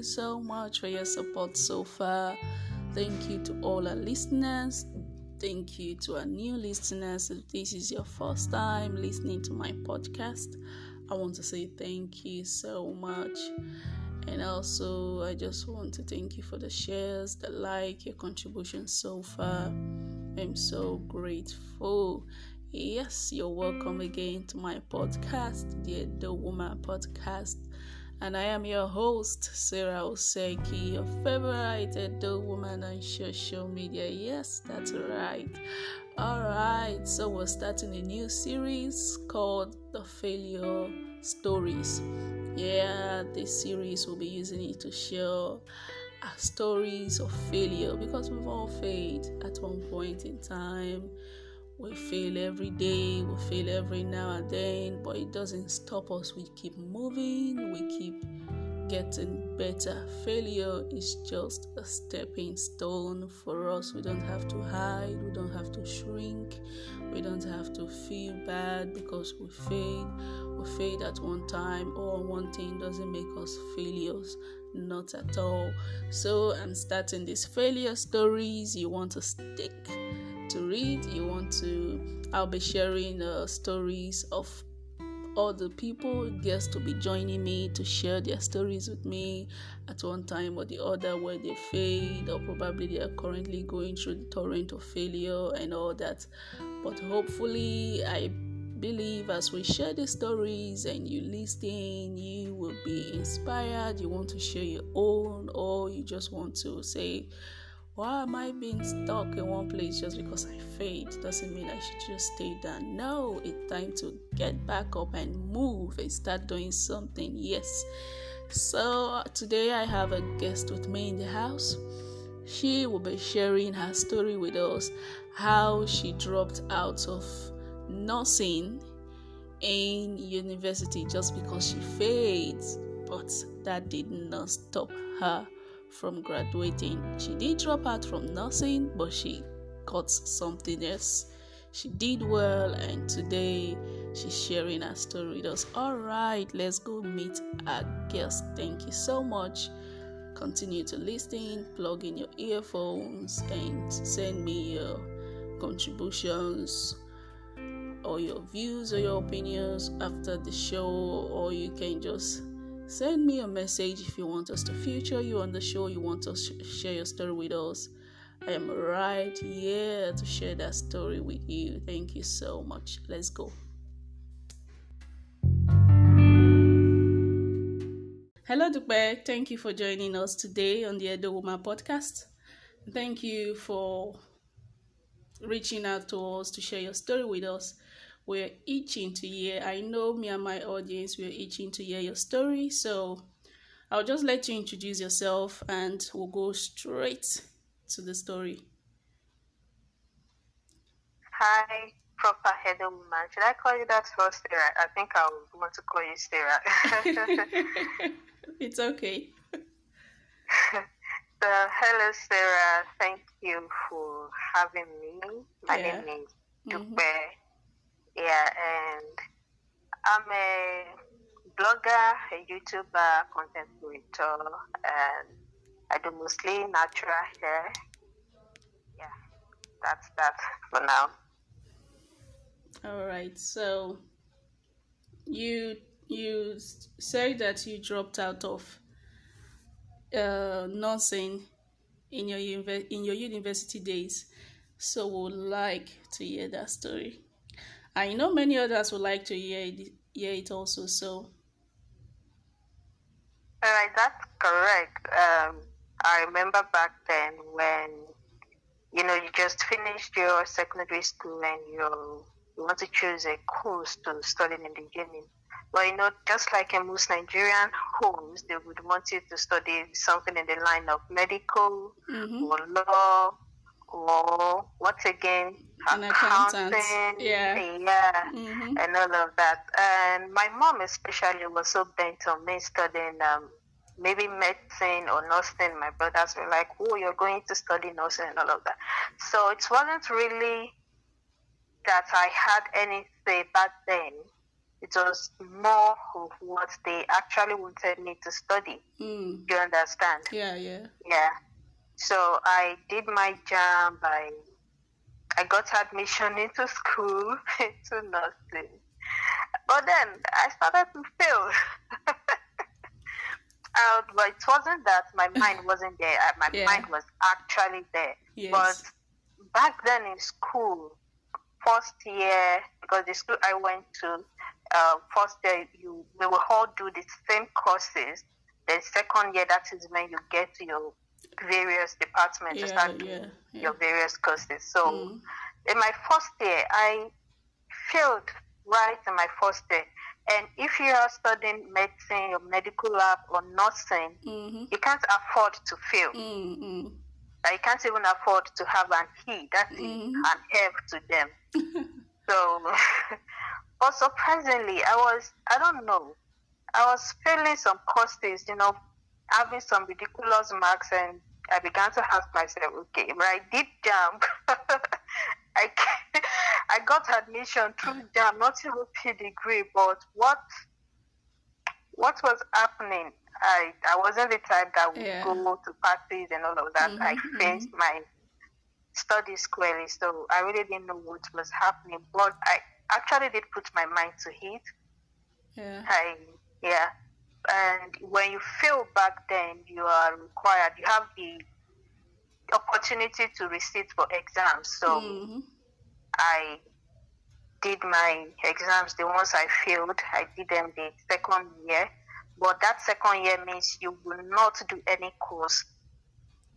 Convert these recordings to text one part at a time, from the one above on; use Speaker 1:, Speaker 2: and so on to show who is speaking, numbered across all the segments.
Speaker 1: you so much for your support so far. Thank you to all our listeners. Thank you to our new listeners. If this is your first time listening to my podcast, I want to say thank you so much. And also, I just want to thank you for the shares, the like, your contribution so far. I'm so grateful. Yes, you're welcome again to my podcast, the The Woman Podcast. And I am your host, Sarah Oseki, your favorite adult woman on social media. Yes, that's right. Alright, so we're starting a new series called The Failure Stories. Yeah, this series will be using it to share our stories of failure because we've all failed at one point in time we fail every day, we fail every now and then, but it doesn't stop us. We keep moving, we keep getting better. Failure is just a stepping stone for us. We don't have to hide, we don't have to shrink, we don't have to feel bad because we failed. We failed at one time or one thing doesn't make us failures. Not at all. So I'm starting these failure stories. You want to stick to read, you want to, I'll be sharing uh, stories of all the people, guests to be joining me to share their stories with me at one time or the other where they failed, or probably they are currently going through the torrent of failure and all that. But hopefully, I believe as we share the stories and you listen, you will be inspired. You want to share your own, or you just want to say, why am I being stuck in one place just because I failed? Doesn't mean I should just stay there. No, it's time to get back up and move and start doing something. Yes. So uh, today I have a guest with me in the house. She will be sharing her story with us how she dropped out of nursing in university just because she failed, but that did not stop her from graduating. She did drop out from nursing, but she got something else. She did well, and today she's sharing her story with us. All right, let's go meet our guest. Thank you so much. Continue to listen, plug in your earphones, and send me your contributions or your views or your opinions after the show, or you can just Send me a message if you want us to feature you on the show, you want to sh- share your story with us. I am right here to share that story with you. Thank you so much. Let's go. Hello, Dupe. Thank you for joining us today on the Edo Woman podcast. Thank you for reaching out to us to share your story with us we're itching to hear. I know me and my audience, we're itching to hear your story. So I'll just let you introduce yourself and we'll go straight to the story.
Speaker 2: Hi, proper head woman. Should I call you that first, Sarah? I think I would want to call you Sarah.
Speaker 1: it's okay.
Speaker 2: so, hello, Sarah. Thank you for having me. My yeah. name is mm-hmm. Yeah, and I'm a blogger, a YouTuber, content creator, and I do mostly natural hair. Yeah, that's that for now.
Speaker 1: All right. So you you say that you dropped out of uh, nursing in your in your university days. So would like to hear that story. I know many others would like to hear it, hear it also. So,
Speaker 2: all right, that's correct. Um, I remember back then when you know you just finished your secondary school and you you want to choose a course to study in the uni. Well, you know, just like in most Nigerian homes, they would want you to study something in the line of medical mm-hmm. or law or once again
Speaker 1: an accountant,
Speaker 2: yeah, yeah mm-hmm. and all of that. And my mom especially was so bent on me studying um, maybe medicine or nursing. My brothers were like, "Oh, you're going to study nursing and all of that." So it wasn't really that I had any say back then it was more of what they actually wanted me to study.
Speaker 1: Mm.
Speaker 2: You understand?
Speaker 1: Yeah, yeah.
Speaker 2: Yeah. So I did my JAMB. I I got admission into school into nursing, but then I started to fail. uh, but it wasn't that my mind wasn't there. Uh, My
Speaker 1: Yeah.
Speaker 2: mind was actually there.
Speaker 1: Yes.
Speaker 2: But back then in school, first year, because the school I went to, uh, first year you we will all do the same courses. The second year, that is when you get to your various departments to
Speaker 1: Yeah,
Speaker 2: start
Speaker 1: yeah, yeah.
Speaker 2: your various courses. So
Speaker 1: Mm.
Speaker 2: in my first year, I failed right in my first year. And if you are studying medicine or medical lab or nursing,
Speaker 1: Mm-hmm.
Speaker 2: you can't afford to fail.
Speaker 1: Mm-hmm.
Speaker 2: Like, you can't even afford to have an he, that's
Speaker 1: Mhm.
Speaker 2: an F to them. so, but surprisingly, I was, I don't know, I was failing some courses, you know, having some ridiculous marks, and I began to ask myself, okay, but I did JAMB. I, I got admission through JAMB, not even P degree, but what what was happening? I I wasn't the type that would
Speaker 1: Yeah.
Speaker 2: go to parties and all of that. I
Speaker 1: Mhm,
Speaker 2: finished my studies squarely, so I really didn't know what was happening. But I actually did put my mind to it.
Speaker 1: Yeah.
Speaker 2: I yeah, and when you fail back then, you are required. You have the opportunity to receipt for exams. So
Speaker 1: Mm-hmm.
Speaker 2: I did my exams. The ones I failed, I did them the second year. But that second year means you will not do any course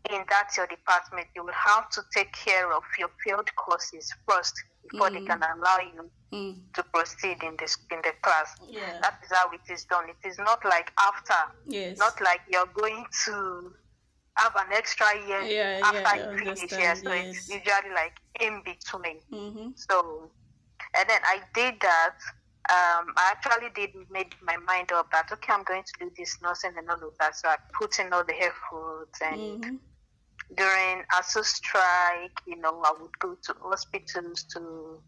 Speaker 2: in that your department. You will have to take care of your failed courses first before they
Speaker 1: Mhm.
Speaker 2: can allow you
Speaker 1: Mm.
Speaker 2: to proceed in this in the class.
Speaker 1: Yeah.
Speaker 2: That is how it is done. It is not like after,
Speaker 1: Yes.
Speaker 2: not like you're going to have an extra year
Speaker 1: Yeah,
Speaker 2: after
Speaker 1: yeah,
Speaker 2: you finish. Yeah, so it's usually like in between.
Speaker 1: Mm-hmm.
Speaker 2: So, and then I did that. Um, I actually did made my mind up that okay, I'm going to do this nursing and all of that. So I put in all the efforts and
Speaker 1: Mm-hmm.
Speaker 2: During ASUU strike, you know, I would go to hospitals to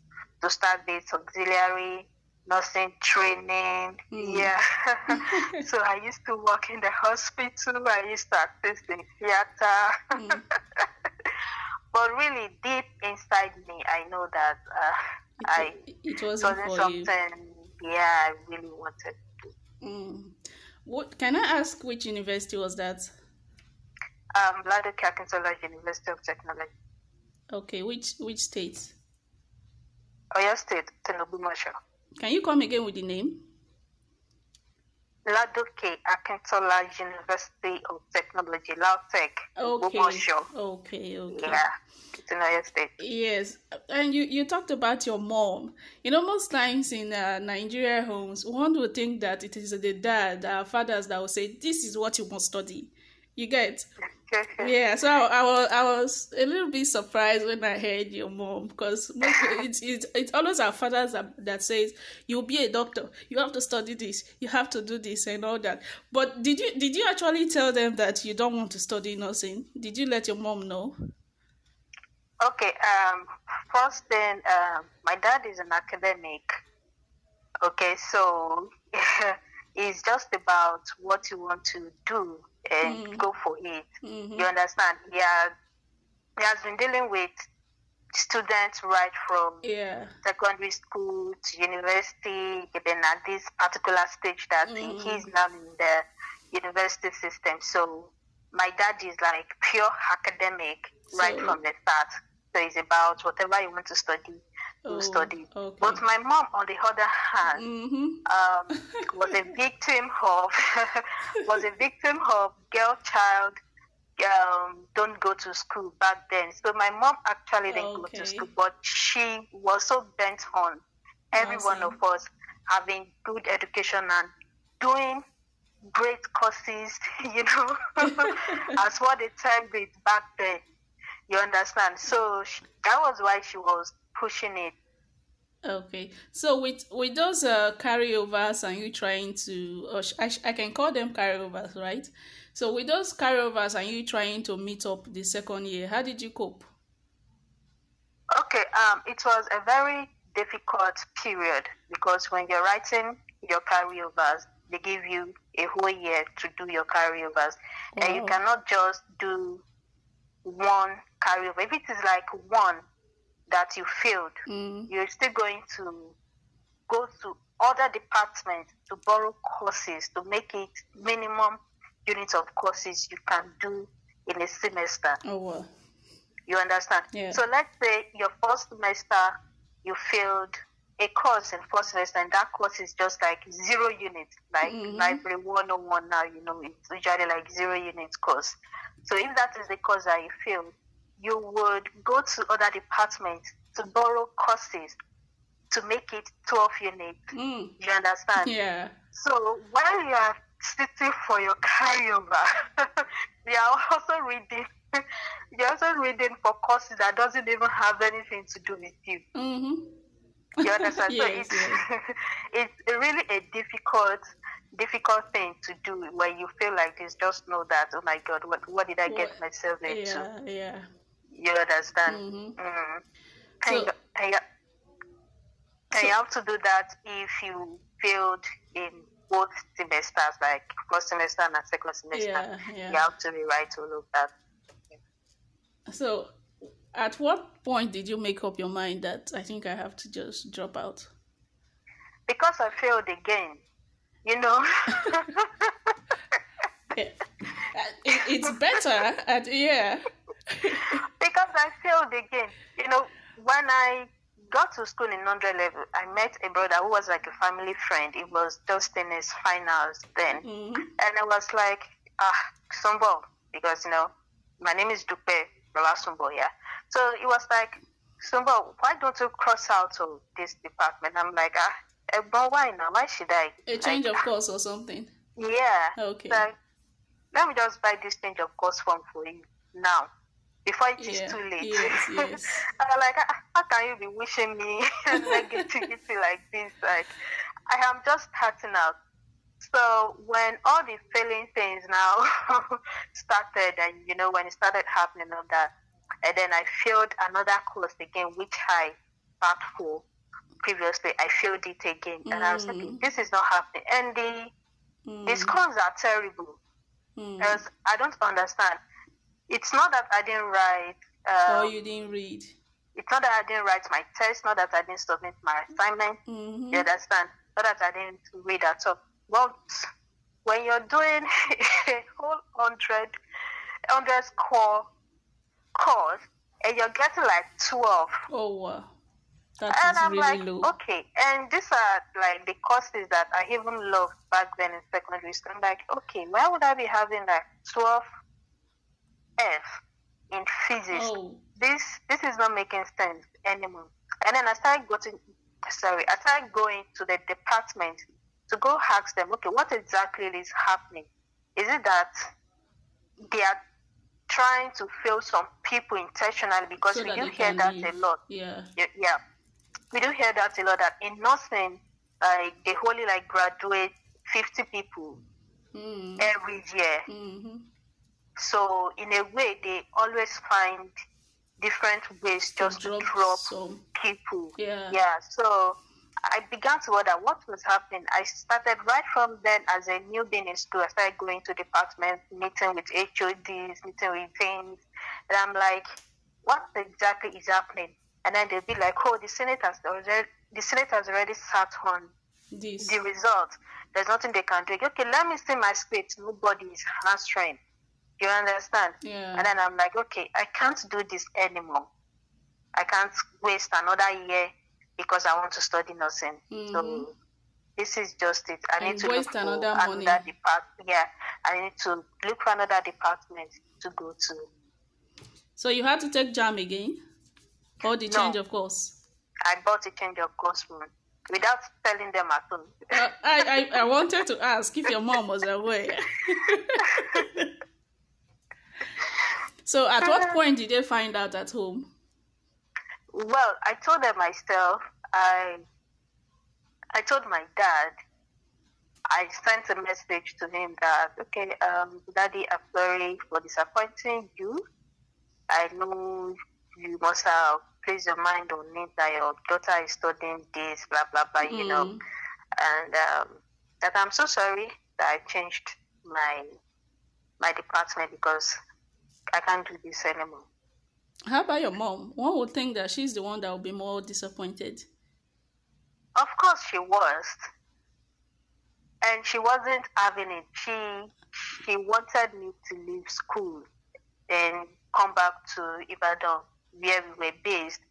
Speaker 2: to start this auxiliary nursing training.
Speaker 1: Mm.
Speaker 2: Yeah. so I used to work in the hospital. I used to assist in theater.
Speaker 1: Mm.
Speaker 2: but really, deep inside me, I know that uh, I
Speaker 1: It, it
Speaker 2: it
Speaker 1: wasn't
Speaker 2: wasn't something.
Speaker 1: you.
Speaker 2: Yeah, I really wanted to.
Speaker 1: Mm. What can I ask? Which university was that?
Speaker 2: Um, Ladoke Akintola University of Technology,
Speaker 1: Okay, which which state?
Speaker 2: Oyo State, Tinubu Masho.
Speaker 1: Can you come again with the name?
Speaker 2: Ladoke Akintola University of Technology, LAUTECH,
Speaker 1: Okay.
Speaker 2: Ogbomoso.
Speaker 1: Okay. Okay.
Speaker 2: Yeah, it's in Oyo State.
Speaker 1: Yes, and you, you talked about your mom. You know, most times in uh, Nigeria homes, one would think that it is the dad, our fathers, that will say, "This is what you must study." You get? Yeah. So I, I was I was a little bit surprised when I heard your mom because it's it's it's always our fathers that, that says you'll be a doctor, you have to study this, you have to do this and all that. But did you did you actually tell them that you don't want to study nursing? Did you let your mom know?
Speaker 2: Okay, um, first then, um, my dad is an academic. Okay, so it's just about what you want to do and
Speaker 1: Mm.
Speaker 2: go for it.
Speaker 1: Mm-hmm.
Speaker 2: You understand? Yeah, he has been dealing with students right from
Speaker 1: Yeah.
Speaker 2: secondary school to university, even at this particular stage that
Speaker 1: Mm.
Speaker 2: he's now in the university system. So my dad is like pure academic right from the start. So it's about whatever you want to study,
Speaker 1: Oh,
Speaker 2: study.
Speaker 1: okay.
Speaker 2: But my mom, on the other hand,
Speaker 1: Mm-hmm.
Speaker 2: um, was a victim of was a victim of girl child um, don't go to school back then. So my mom actually didn't go to school, but she was so bent on every one of us having good education and doing great courses, you know, as what they termed it back then. You understand? So she, that was why she was pushing it.
Speaker 1: Okay, so with with those uh, carryovers and you trying to, sh- I, sh- I can call them carryovers, right? So with those carryovers and you trying to meet up the second year, how did you cope?
Speaker 2: Okay, um, it was a very difficult period because when you're writing your carryovers, they give you a whole year to do your carryovers, and you cannot just do one carryover. If it is like one that you failed,
Speaker 1: Mm.
Speaker 2: you're still going to go to other departments to borrow courses to make it minimum units of courses you can do in a semester.
Speaker 1: Oh wow.
Speaker 2: You understand?
Speaker 1: Yeah.
Speaker 2: So let's say your first semester you failed a course in first semester and that course is just like zero units, like
Speaker 1: Mhm.
Speaker 2: library 101 now, you know, it's usually like zero units course. So if that is the course that you failed, you would go to other departments to borrow courses to make it 12 units.
Speaker 1: Mm.
Speaker 2: You understand?
Speaker 1: Yeah.
Speaker 2: So while you are sitting for your carryover, you are also reading. You're also reading for courses that doesn't even have anything to do with you.
Speaker 1: Mm-hmm.
Speaker 2: You understand? so it's
Speaker 1: yes.
Speaker 2: it's really a difficult difficult thing to do when you feel like this. Just know that oh my God, what what did I get myself into?
Speaker 1: Yeah, yeah.
Speaker 2: You understand?
Speaker 1: Mhm.
Speaker 2: Mm.
Speaker 1: So-
Speaker 2: and, you, and, you, and
Speaker 1: So-
Speaker 2: you have to do that if you failed in both semesters, like first semester and second semester.
Speaker 1: Yeah, yeah.
Speaker 2: You have to rewrite all of that.
Speaker 1: So, at what point did you make up your mind that I think I have to just drop out?
Speaker 2: Because I failed again, you know.
Speaker 1: Yeah. It, it's better at yeah.
Speaker 2: because I failed again. You know, when I got to school in 100 level, I met a brother who was like a family friend. It was just in his finals then.
Speaker 1: Mhm.
Speaker 2: And I was like, ah, Sumbo, because, you know, my name is Dupe Bala Sumbo, yeah. So it was like, Sumbo, why don't you cross out of this department? I'm like, ah, but why now? Why should I?
Speaker 1: A change
Speaker 2: like,
Speaker 1: of course or something.
Speaker 2: Yeah.
Speaker 1: Okay.
Speaker 2: Like, let me just buy this change of course form for you now, before it is
Speaker 1: Yeah,
Speaker 2: too late.
Speaker 1: yes, yes.
Speaker 2: I was like, "Ah, how can you be wishing me negativity like this? Like, I am just starting out. So when all the failing things now started, and you know when it started happening on that, and then I failed another course again, which I sat for previously. I failed it again, and I was thinking,
Speaker 1: Mm.
Speaker 2: this is not happening. And the
Speaker 1: Mm,
Speaker 2: the scores are terrible.
Speaker 1: mm.
Speaker 2: Because I don't understand. It's not that I didn't write. Um,
Speaker 1: or you didn't read.
Speaker 2: It's not that I didn't write my test. Not that I didn't submit my assignment.
Speaker 1: Mhm.
Speaker 2: You understand? Not that I didn't read at all. But when you're doing a whole hundred, hundred score course and you're getting like twelve,
Speaker 1: Oh wow. That
Speaker 2: and
Speaker 1: is
Speaker 2: I'm
Speaker 1: really
Speaker 2: like,
Speaker 1: low.
Speaker 2: okay. And these are like the courses that I even loved back then in secondary school. I'm like, okay, why would I be having like 12 F in physics?
Speaker 1: Oh.
Speaker 2: This this is not making sense anymore. And then I started going, sorry, I started going to the department to go ask them, okay, what exactly is happening? Is it that they are trying to fail some people intentionally because
Speaker 1: So
Speaker 2: we do hear that
Speaker 1: leave.
Speaker 2: a lot
Speaker 1: Yeah.
Speaker 2: yeah, yeah. we do hear that a lot that in nursing like they only like graduate 50 people
Speaker 1: Mm.
Speaker 2: every year
Speaker 1: hmm
Speaker 2: so in a way they always find different ways just to
Speaker 1: drop
Speaker 2: drop
Speaker 1: some.
Speaker 2: people.
Speaker 1: Yeah.
Speaker 2: yeah so i began to wonder what was happening. I started right from then as a newbie in school. I started going to departments meeting with hods meeting with things and i'm like what exactly is happening? And then they'd be like oh the senate has already the senate has already sat on
Speaker 1: This.
Speaker 2: the result. There's nothing they can do. Okay let me see my script nobody is answering you understand
Speaker 1: Yeah.
Speaker 2: and then I'm like, okay, I can't do this anymore. I can't waste another year because I want to study nursing.
Speaker 1: Mhm.
Speaker 2: So this is just it. I
Speaker 1: And
Speaker 2: need to
Speaker 1: waste
Speaker 2: look for
Speaker 1: another
Speaker 2: another department. Yeah, I need to look for another department to go to.
Speaker 1: So you had to take JAMB again, or the
Speaker 2: No.
Speaker 1: change of course.
Speaker 2: I bought a change of course room without telling them at home.
Speaker 1: Uh, I, I I wanted to ask if your mom was aware. so at what point did they find out at home?
Speaker 2: Well, I told them myself. I I told my dad. I sent a message to him that okay, um, Daddy, I'm sorry for disappointing you. I know you must have placed your mind on it that your daughter is studying this, blah blah blah, you know,
Speaker 1: Mm.
Speaker 2: and um, that I'm so sorry that I changed my my department because I can't do this anymore.
Speaker 1: How about your mom? One would think that she's the one that would be more disappointed.
Speaker 2: Of course, she was, and she wasn't having it. She she wanted me to leave school and come back to Ibadan, where we were based,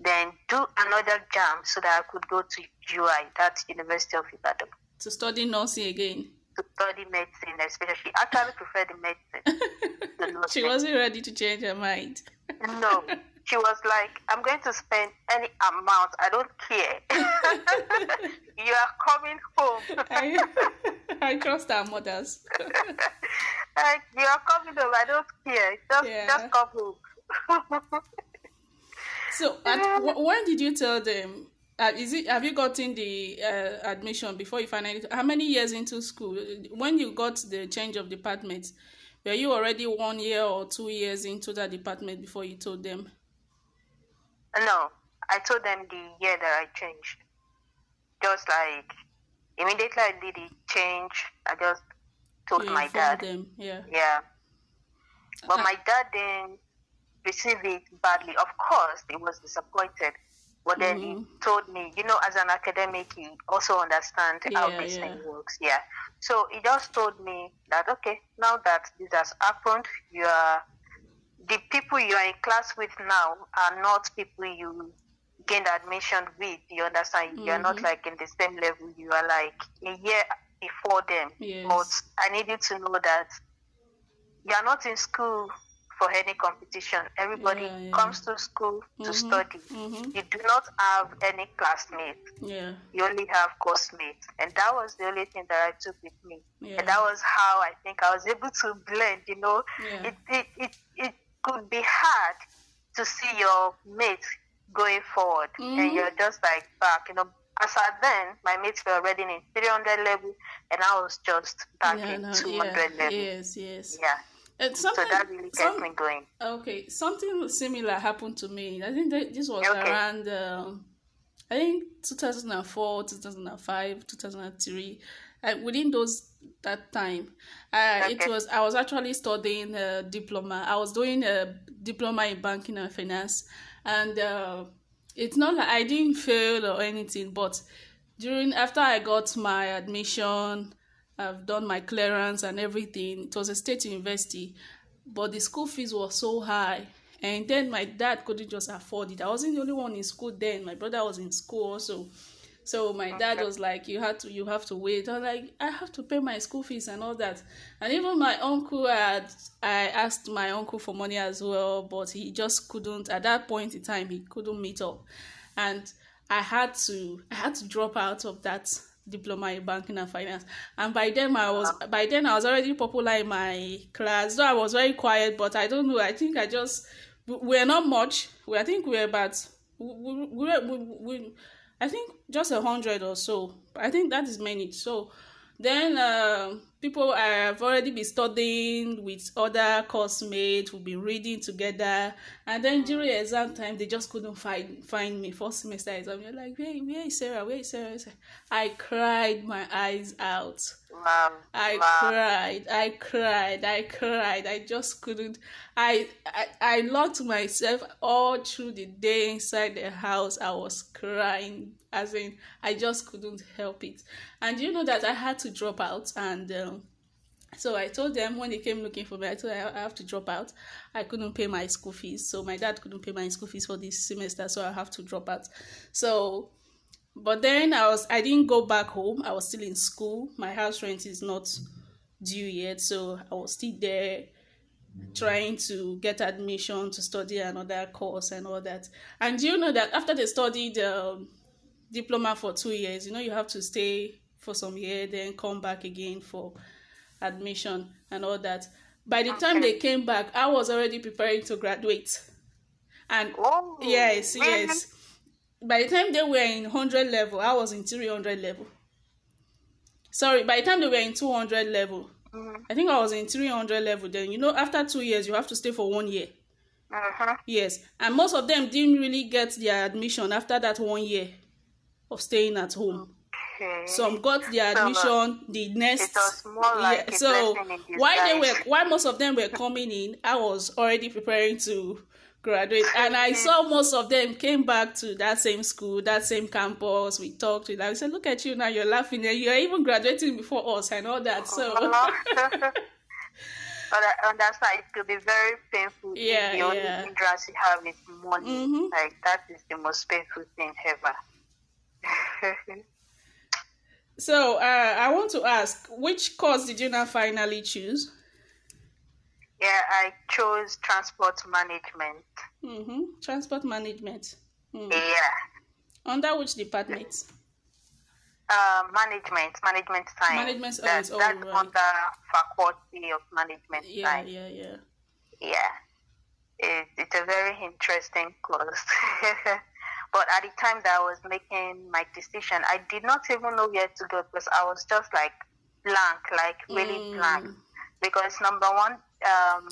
Speaker 2: then do another JAMB so that I could go to UI, that University of Ibadan,
Speaker 1: To study nursing again.
Speaker 2: Study medicine. Especially, she actually preferred the medicine.
Speaker 1: she wasn't ready to change her mind.
Speaker 2: No, she was like, I'm going to spend any amount. I don't care. you are coming home.
Speaker 1: I, I trust our mothers.
Speaker 2: like, you are coming home. I don't care. Just,
Speaker 1: Yeah.
Speaker 2: just come home.
Speaker 1: So, at, wh- when did you tell them? Uh, is it have you gotten the uh, admission before you finally? How many years into school? When you got the change of department, were you already one year or two years into that department before you told them?
Speaker 2: no, I told them the year that I changed. Just like, immediately I did the change, I just told
Speaker 1: You
Speaker 2: my dad.
Speaker 1: them, yeah.
Speaker 2: Yeah. But
Speaker 1: Uh,
Speaker 2: my dad didn't receive it badly. Of course, he was disappointed. But then he
Speaker 1: Mhm.
Speaker 2: told me, you know, as an academic, he also understands how this
Speaker 1: yeah.
Speaker 2: thing works. Yeah. So he just told me that, okay, now that this has happened, you are, the people you are in class with now are not people you gained admission with. You understand? You are not
Speaker 1: Mhm.
Speaker 2: like in the same level. You are like a year before them.
Speaker 1: Yes.
Speaker 2: But I needed to know that you are not in school for any competition. Everybody
Speaker 1: Yeah, yeah.
Speaker 2: comes to school to
Speaker 1: Mhm,
Speaker 2: study.
Speaker 1: mhm.
Speaker 2: You do not have any classmates.
Speaker 1: Yeah,
Speaker 2: You only have course mates. And that was the only thing that I took with me.
Speaker 1: yeah,
Speaker 2: And that was how I think I was able to blend, you know. It, it, it, it could be hard to see your mates going forward.
Speaker 1: Mhm.
Speaker 2: And you're just like back, you know. As at then, my mates were already in 300 level, and I was just back in
Speaker 1: no,
Speaker 2: 200
Speaker 1: yeah,
Speaker 2: level.
Speaker 1: yes, yes.
Speaker 2: Yeah.
Speaker 1: And
Speaker 2: So
Speaker 1: something,
Speaker 2: that really
Speaker 1: some-
Speaker 2: me going.
Speaker 1: Okay, something similar happened to me. I think that this was
Speaker 2: Okay.
Speaker 1: around, um, I think 2004, 2005, 2003. Uh, within those that time, uh, it was I was actually studying a diploma. I was doing a diploma in banking and finance, and uh, it's not like I didn't fail or anything. But during after I got my admission, I've done my clearance and everything. It was a state university, but the school fees were so high. And then my dad couldn't just afford it. I wasn't the only one in school then. My brother was in school also. So my dad was like, "You had to, you have to wait." I was like, "I have to pay my school fees and all that." And even my uncle had, I asked my uncle for money as well, but he just couldn't. At that point in time, he couldn't meet up, and I had to, I had to drop out of that diploma in banking and finance. And by then, I was, by then I was already popular in my class. Though I was very quiet, but I don't know. I think I just, we- we're not much. We, I think we're about, we, we, we, we I think just a hundred or so. I think that is many. So then uh, people have already been studying with other course mates, We've been reading together, and then during exam time they just couldn't find find me. First semester exam, you're like, where, where is Sarah? Where is Sarah? Where is Sarah? I cried my eyes out.
Speaker 2: Wow.
Speaker 1: I
Speaker 2: wow.
Speaker 1: cried, I cried, I cried. I just couldn't. I, I I locked myself all through the day inside the house. I was crying, as in I just couldn't help it. And you know that I had to drop out, and um, so I told them when they came looking for me, I told them I have to drop out. I couldn't pay my school fees, so my dad couldn't pay my school fees for this semester, so I have to drop out. So but then I was I didn't go back home. I was still in school. My house rent is not due yet, so I was still there trying to get admission to study another course and all that. And you know that after they studied um, diploma for two years, you know you have to stay for some year, then come back again for admission and all that. By the time they came back, I was already preparing to graduate. And
Speaker 2: Oh,
Speaker 1: yes, yes. By the time they were in 100 level, I was in 300 level. Sorry, by the time they were in 200 level,
Speaker 2: Mhm.
Speaker 1: I think I was in 300 level. Then, you know, after two years, you have to stay for one year.
Speaker 2: Mm-hmm.
Speaker 1: Yes, and most of them didn't really get their admission after that one year of staying at home.
Speaker 2: Okay.
Speaker 1: Some got their
Speaker 2: So, uh,
Speaker 1: admission the next.
Speaker 2: it was more like
Speaker 1: yeah, so while they were, while most of them were coming in, I was already preparing to graduate, and I saw most of them came back to that same school, that same campus. We talked with them. I said, "Look at you now, you're laughing, and you're even graduating before us and all that." So.
Speaker 2: But I understand it could be very painful.
Speaker 1: Yeah,
Speaker 2: the only
Speaker 1: yeah.
Speaker 2: hindrance you have is money.
Speaker 1: Mhm.
Speaker 2: Like that is the most painful thing ever.
Speaker 1: So uh, I want to ask, which course did you now finally choose?
Speaker 2: yeah, I chose transport management.
Speaker 1: Mm-hmm. Transport management. Mm.
Speaker 2: Yeah.
Speaker 1: Under which department?
Speaker 2: Uh, management, management science.
Speaker 1: Management
Speaker 2: That-
Speaker 1: oh,
Speaker 2: that's
Speaker 1: right.
Speaker 2: under faculty of management
Speaker 1: Yeah,
Speaker 2: science.
Speaker 1: yeah, yeah.
Speaker 2: Yeah. It, it's a very interesting course. but at the time that I was making my decision, I did not even know where to go because I was just like blank, like really
Speaker 1: Mm.
Speaker 2: blank. Because number one, um,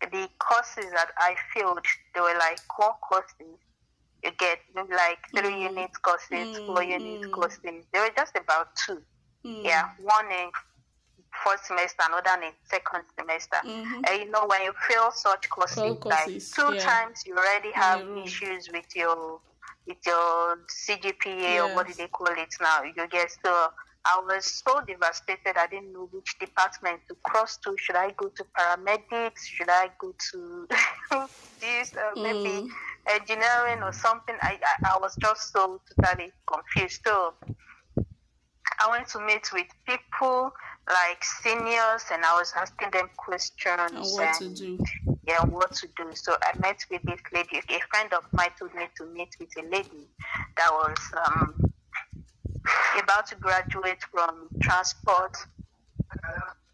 Speaker 2: the courses that I filled, they were like core courses. You get like three
Speaker 1: Mm.
Speaker 2: unit courses, four
Speaker 1: Mm,
Speaker 2: unit
Speaker 1: mm.
Speaker 2: courses. They were just about two.
Speaker 1: Mm.
Speaker 2: Yeah, one in first semester, another in second semester.
Speaker 1: Mhm.
Speaker 2: And you know, when you fail such courses,
Speaker 1: Core
Speaker 2: like two
Speaker 1: yeah.
Speaker 2: times, you already have issues with your your CGPA or what do they call it now? You get so. I was so devastated. I didn't know which department to cross to. Should I go to paramedics? Should I go to this? Uh, maybe
Speaker 1: Mm.
Speaker 2: engineering or something. I, I I was just so totally confused. So I went to meet with people like seniors, and I was asking them questions
Speaker 1: And what to do?
Speaker 2: Yeah, what to do. So I met with this lady. A friend of mine told me to meet with a lady that was um, about to graduate from transport.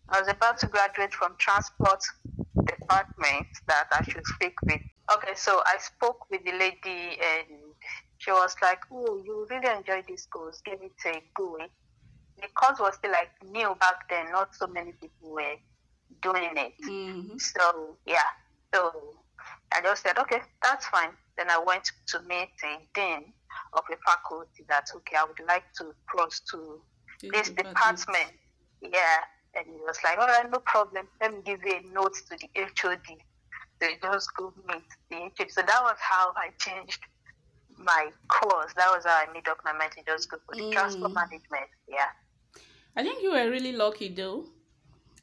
Speaker 2: I was about to graduate from transport department that I should speak with. Okay, so I spoke with the lady and she was like, "Oh, you really enjoy this course? Give it a go." The course was still like new back then. Not so many people were doing it.
Speaker 1: Mm-hmm.
Speaker 2: So yeah, so I just said, okay, that's fine. Then I went to meet a dean of the faculty that okay, I would like to cross to this department. Yeah, and he was like, all right, no problem. Let me give you a note to the HOD. So just go meet the HOD. So that was how I changed my course. That was how I made up my mind to just go for the
Speaker 1: Mm.
Speaker 2: transport management. Yeah.
Speaker 1: I think you were really lucky though.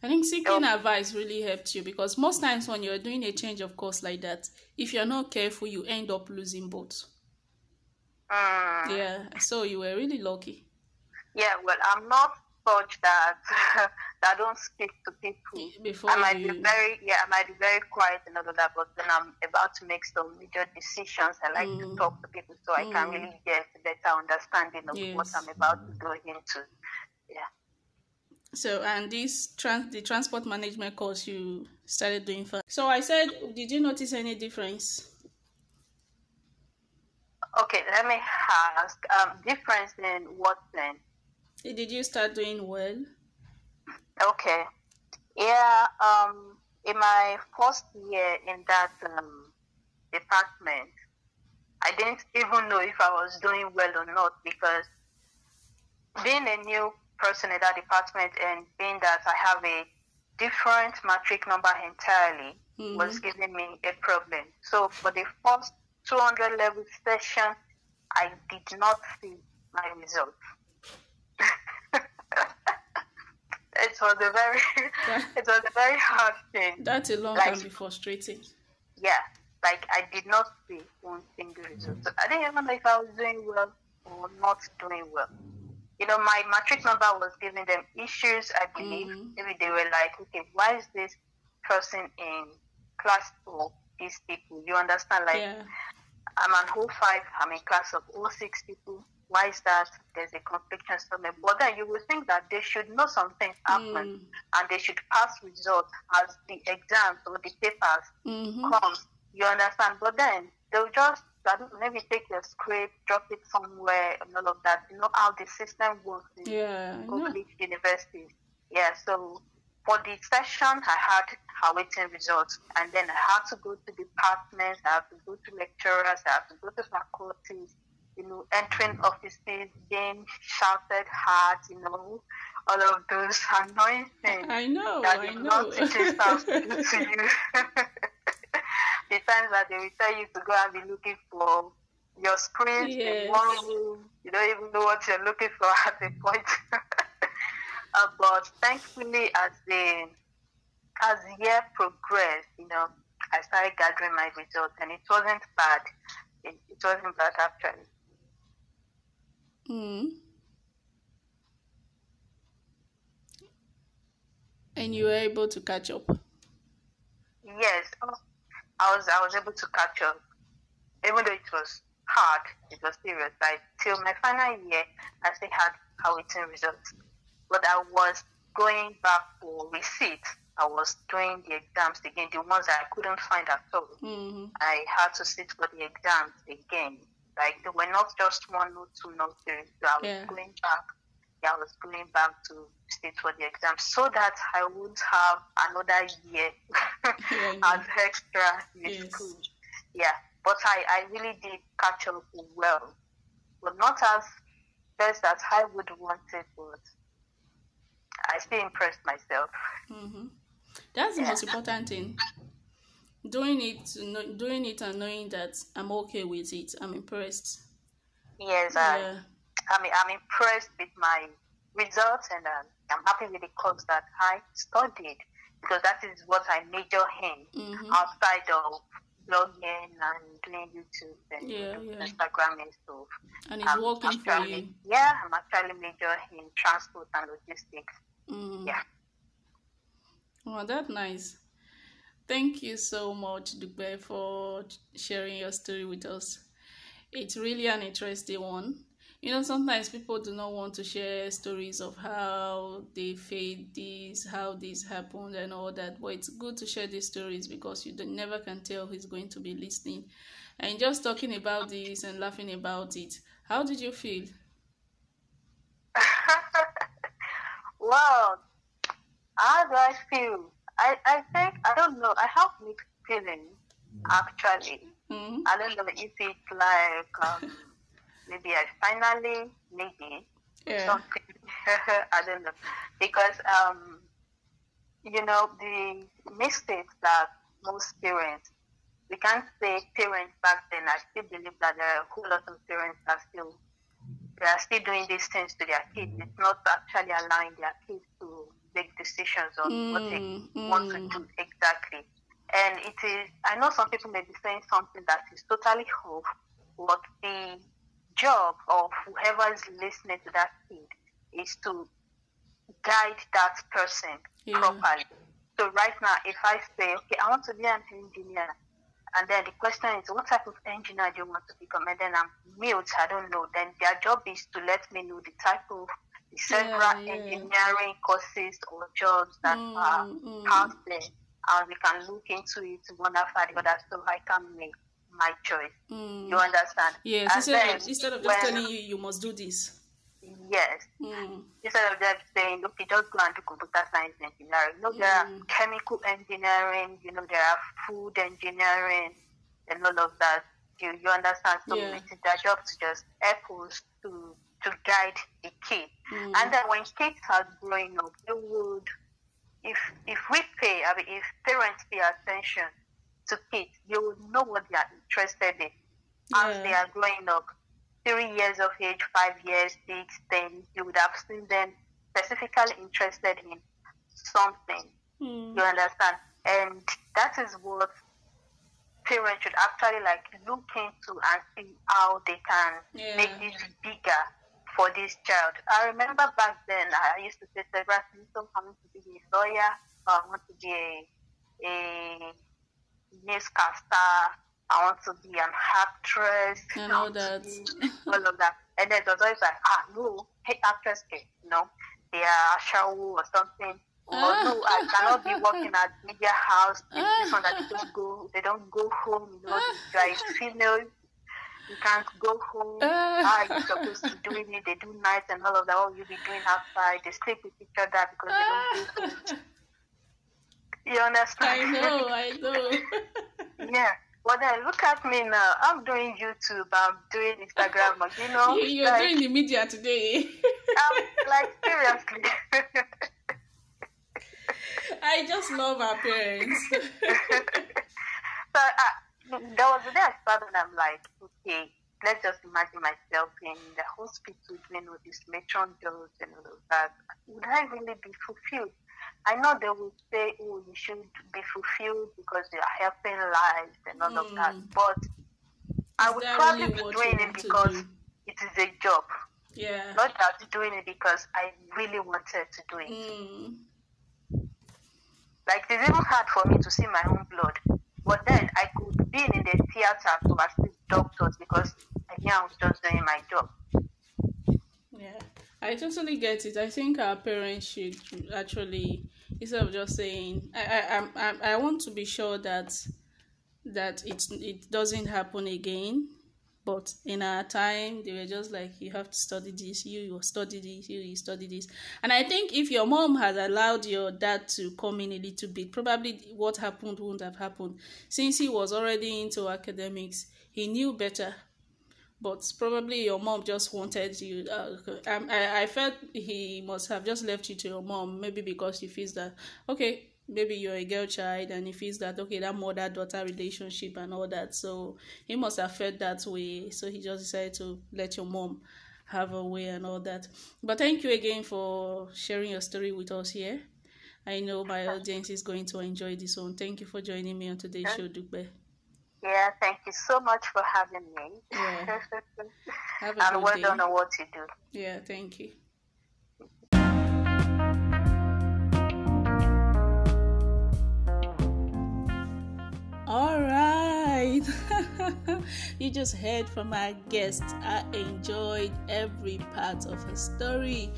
Speaker 1: I think seeking
Speaker 2: Oh.
Speaker 1: advice really helped you because most times when you're doing a change of course like that, if you're not careful, you end up losing both.
Speaker 2: Mm.
Speaker 1: Yeah, so you were really lucky.
Speaker 2: Yeah, well, I'm not such that that I don't speak to people.
Speaker 1: Before
Speaker 2: I might
Speaker 1: you,
Speaker 2: be very yeah, I might be very quiet and all of that, but when I'm about to make some major decisions, I like to
Speaker 1: Mm.
Speaker 2: talk to people so I can
Speaker 1: Mm.
Speaker 2: really get a better understanding of what I'm about to go into. Yeah.
Speaker 1: So and this trans the transport management course you started doing first. So I said, did you notice any difference?
Speaker 2: Okay, let me ask. Um, difference in what then?
Speaker 1: Did you start doing well?
Speaker 2: Okay. Yeah, um, in my first year in that um, department, I didn't even know if I was doing well or not because being a new person in that department and being that I have a different matric number entirely mm-hmm. was giving me a problem. So for the first 200 level session, I did not see my results. it was a very it was a very hard thing.
Speaker 1: That alone
Speaker 2: Like-
Speaker 1: can be frustrating.
Speaker 2: Yeah, like I did not see one single result. Mm-hmm. So I didn't even know if I was doing well or not doing well. You know, my matric number was giving them issues. I believe
Speaker 1: Mhm.
Speaker 2: maybe they were like, okay, why is this person in class of these people? You understand? Like
Speaker 1: Yeah.
Speaker 2: I'm an whole five. I'm in class of all six people. Why is that? There's a confliction somewhere. But then you would think that they should know something happened
Speaker 1: Mm.
Speaker 2: and they should pass results as the exams or the papers
Speaker 1: Mm-hmm.
Speaker 2: come. You understand? But then they'll just I don't know, maybe take your script, drop it somewhere, and all of that. You know how the system works in
Speaker 1: Yeah.
Speaker 2: Public universities. Yeah, so for the session, I had awaiting results, and then I had to go to departments, I had to go to lecturers, I had to go to faculties, you know, entering offices, being shouted at, you know, all of those annoying things.
Speaker 1: I know,
Speaker 2: that
Speaker 1: I know.
Speaker 2: staff do to you. the times that they will tell you to go and be looking for your screen
Speaker 1: Yes.
Speaker 2: in one room, you don't even know what you're looking for at a point. uh, but thankfully, as the as the year progressed, you know, I started gathering my results, and it wasn't bad. It, it wasn't bad actually.
Speaker 1: Mm. And you were able to catch up.
Speaker 2: Yes, I was I was able to catch up, even though it was hard. It was serious. Like till my final year, I still had awaiting results, but I was going back for receipts. I was doing the exams again, the ones that I couldn't find at all.
Speaker 1: hmm
Speaker 2: I had to sit for the exams again. Like they were not just one or two, not three. So I was
Speaker 1: Yeah.
Speaker 2: going back. Yeah, I was going back to state for the exam so that I wouldn't have another year
Speaker 1: Yeah,
Speaker 2: as extra in
Speaker 1: Yes.
Speaker 2: school. Yeah, but I, I really did catch up well, but not as best as I would want it. But I still impressed myself.
Speaker 1: hmm That's the
Speaker 2: Yeah.
Speaker 1: most important thing. Doing it, doing it, and knowing that I'm okay with it. I'm impressed.
Speaker 2: Yes,
Speaker 1: Yeah.
Speaker 2: I mean, I'm impressed with my results and um, I'm happy with the course that I studied because that is what I major in
Speaker 1: hmm
Speaker 2: outside of blogging and doing YouTube and
Speaker 1: Yeah, yeah.
Speaker 2: Instagram and stuff.
Speaker 1: And it's
Speaker 2: I'm
Speaker 1: working for you.
Speaker 2: Yeah, I'm actually major in transport and logistics.
Speaker 1: Mm.
Speaker 2: Yeah.
Speaker 1: Well, that's nice. Thank you so much, Dupe, for sharing your story with us. It's really an interesting one. You know, sometimes people do not want to share stories of how they faced this, how this happened, and all that. But it's good to share these stories because you never can tell who's going to be listening. And just talking about this and laughing about it, how did you feel?
Speaker 2: well, how do I feel? I, I think, I don't know, I have mixed feelings actually.
Speaker 1: hmm
Speaker 2: I don't know if it's like um, maybe I finally maybe
Speaker 1: Yeah.
Speaker 2: something. I don't know because um, you know the mistakes that most parents we can't say parents back then. I still believe that there are a whole lot of parents that still they are still doing these things to their kids. It's not actually allowing their kids to make decisions on what they
Speaker 1: Mm,
Speaker 2: want to
Speaker 1: mm.
Speaker 2: do exactly. And it is, I know some people may be saying something that is totally off, but the job of whoever is listening to that kid is to guide that person
Speaker 1: Yeah.
Speaker 2: properly. So right now, if I say, okay, I want to be an engineer, and then the question is, what type of engineer do you want to become? And then I'm mute, I don't know. Then their job is to let me know the type of the several
Speaker 1: yeah.
Speaker 2: engineering courses or jobs that
Speaker 1: Mm,
Speaker 2: are
Speaker 1: mm.
Speaker 2: out there, and we can look into it one after the other, so I can make my choice.
Speaker 1: Mm.
Speaker 2: You understand?
Speaker 1: Yes,
Speaker 2: And
Speaker 1: instead
Speaker 2: then
Speaker 1: of, instead of just
Speaker 2: when-
Speaker 1: telling you you must do this.
Speaker 2: Yes.
Speaker 1: Mm.
Speaker 2: instead of just saying, okay, just go and do computer science engineering. You know, there are
Speaker 1: Mm.
Speaker 2: chemical engineering, you know, there are food engineering and all of that. You, you understand? So
Speaker 1: Yeah.
Speaker 2: it's their job to just help us to, to guide the kid.
Speaker 1: Mm.
Speaker 2: And then when kids are growing up, they would, if, if we pay, I mean, if parents pay attention to kids, you will know what they are interested in as they are growing up. Three years of age, five years, six, ten, you would have seen them specifically interested in something.
Speaker 1: Mm.
Speaker 2: You understand? And that is what parents should actually like look into and see how they can
Speaker 1: Yeah.
Speaker 2: make this bigger for this child. I remember back then I used to say several things. So I want to be a lawyer, or I want to be a, a newscaster, I want to be an actress,
Speaker 1: And all that.
Speaker 2: be all of that. And then was always like, ah, no, hey, actress, eh, you know, they are show or something. Or
Speaker 1: Ah.
Speaker 2: no, I cannot be working at media house. This one that
Speaker 1: Ah.
Speaker 2: they don't go, they don't go home. You know, you are a female, you can't go home.
Speaker 1: Ah.
Speaker 2: How are you supposed to do it? They do nights and all of that. What will you be doing outside? They sleep with each other because they don't go home. You understand?
Speaker 1: I know, I know.
Speaker 2: yeah. Well, then look at me now. I'm doing YouTube. I'm doing Instagram. You know,
Speaker 1: you, you're like, doing the media today.
Speaker 2: I'm like seriously.
Speaker 1: I just love our parents. so
Speaker 2: uh, there was a day I started and I'm like, okay, let's just imagine myself in the hospital doing all these matron jobs and all of that. Would I really be fulfilled? I know they will say, oh, you should be fulfilled because you are helping lives and all mm. of that. Hmm. But is I would probably really be doing it because do? it is a job.
Speaker 1: Yeah.
Speaker 2: Not just doing it because I really wanted to do it.
Speaker 1: Mm.
Speaker 2: Like it's even hard for me to see my own blood. But then I could be in the theater to assist doctors because I knew I was just doing my job.
Speaker 1: Yeah. I totally get it. I think our parents should actually instead of just saying I I I, I want to be sure that that it it doesn't happen again but in our time, they were just like, you have to study this, you, you study this, you, you study this. And I think if your mom had allowed your dad to come in a little bit, probably what happened wouldn't have happened. Since he was already into academics, he knew better. But probably your mom just wanted you. Uh, I, I felt he must have just left you to your mom, maybe because he feels that, okay, maybe you're a girl child and he feels that okay that mother daughter relationship and all that. So he must have felt that way. So he just decided to let your mom have a way and all that. But thank you again for sharing your story with us here. I know my audience is going to enjoy this one. Thank you for joining me on today's show Dupe.
Speaker 2: Yeah thank you so much for having me.
Speaker 1: Yeah.
Speaker 2: Have a and well done on what you do.
Speaker 1: Yeah thank you. All right. you just heard from our guest. I enjoyed every part of her story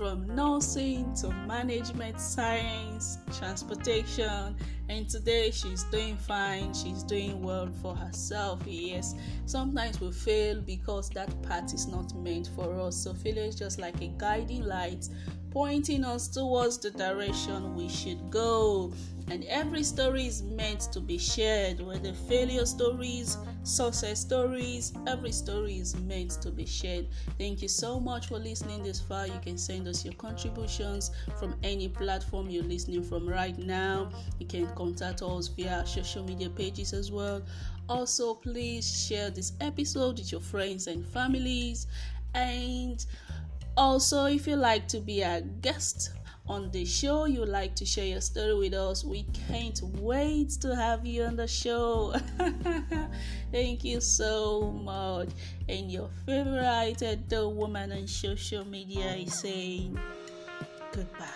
Speaker 1: from nursing to management science, transportation, and today she's doing fine. She's doing well for herself. Yes, sometimes we fail because that path is not meant for us. So, failure is just like a guiding light pointing us towards the direction we should go. And every story is meant to be shared, whether failure stories, success stories, every story is meant to be shared. Thank you so much for listening this far. You can send us your contributions from any platform you're listening from right now. You can contact us via social media pages as well. Also, please share this episode with your friends and families. And also, if you like to be a guest on the show. You like to share your story with us. We can't wait to have you on the show. Thank you so much. And your favorite adult woman on social media is saying goodbye.